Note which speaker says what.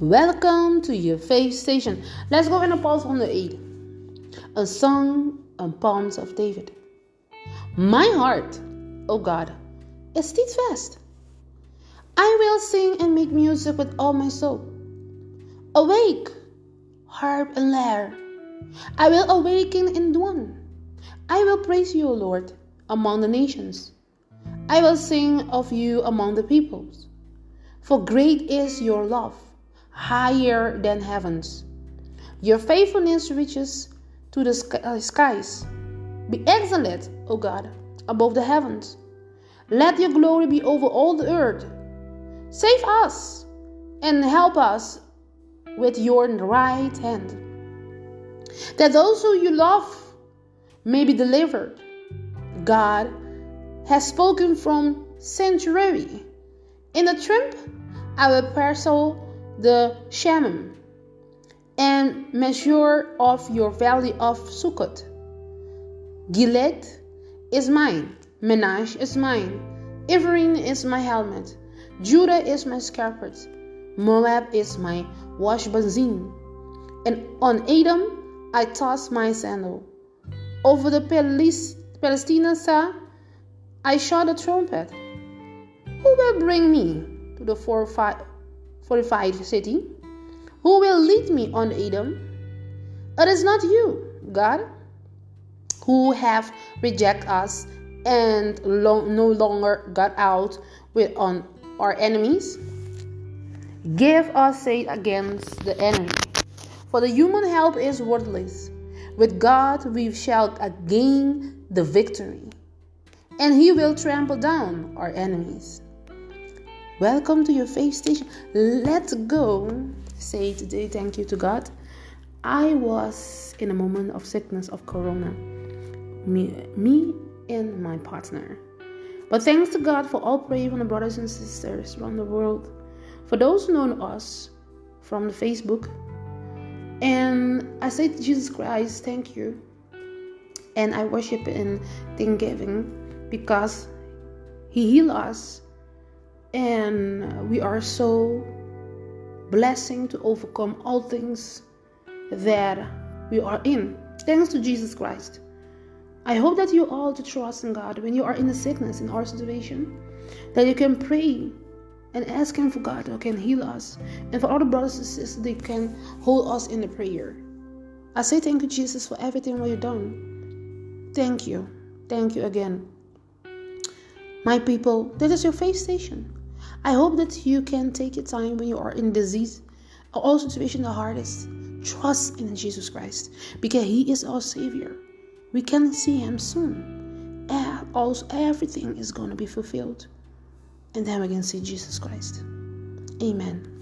Speaker 1: Welcome to your faith station. Let's go in the Psalm 108. A song and palms of David. My heart, O God, is steadfast. I will sing and make music with all my soul. Awake, harp and lyre. I will awaken in dawn. I will praise you, O Lord, among the nations. I will sing of you among the peoples. For great is your love, higher than heavens. Your faithfulness reaches to the uh, skies. Be excellent, O God, above the heavens. Let your glory be over all the earth. Save us and help us with your right hand, that those who you love may be delivered. God has spoken from sanctuary. In the trump, I will parcel the Shamim and measure of your valley of Sukkot. Gilead is mine, Menashe is mine, Ephraim is my helmet, Judah is my scarlet, Moab is my wash basin, and on Edom I toss my sandal. Over the Palestine I shot a trumpet. Who will bring me to the fortified city? Who will lead me on Edom? It is not you, God, who have rejected us and long, no longer got out with on our enemies. Give us aid against the enemy, for the human help is worthless. With God we shall gain the victory, and He will trample down our enemies. Welcome to your faith station. Let's go. Say today thank you to God. I was in a moment of sickness of corona. Me, me and my partner. But thanks to God for all prayer from the brothers and sisters around the world. For those who know us from the Facebook. And I say to Jesus Christ, thank you. And I worship in thanksgiving because He healed us and we are so blessing to overcome all things that we are in. Thanks to Jesus Christ. I hope that you all to trust in God when you are in a sickness in our situation, that you can pray and ask Him for God who can heal us, and for all the brothers and sisters they can hold us in the prayer. I say thank you, Jesus, for everything what you've done. Thank you. Thank you again. My people, this is your faith station. I hope that you can take your time when you are in disease or all situation the hardest. Trust in Jesus Christ because He is our Savior. We can see Him soon. And also, everything is going to be fulfilled. And then we can see Jesus Christ. Amen.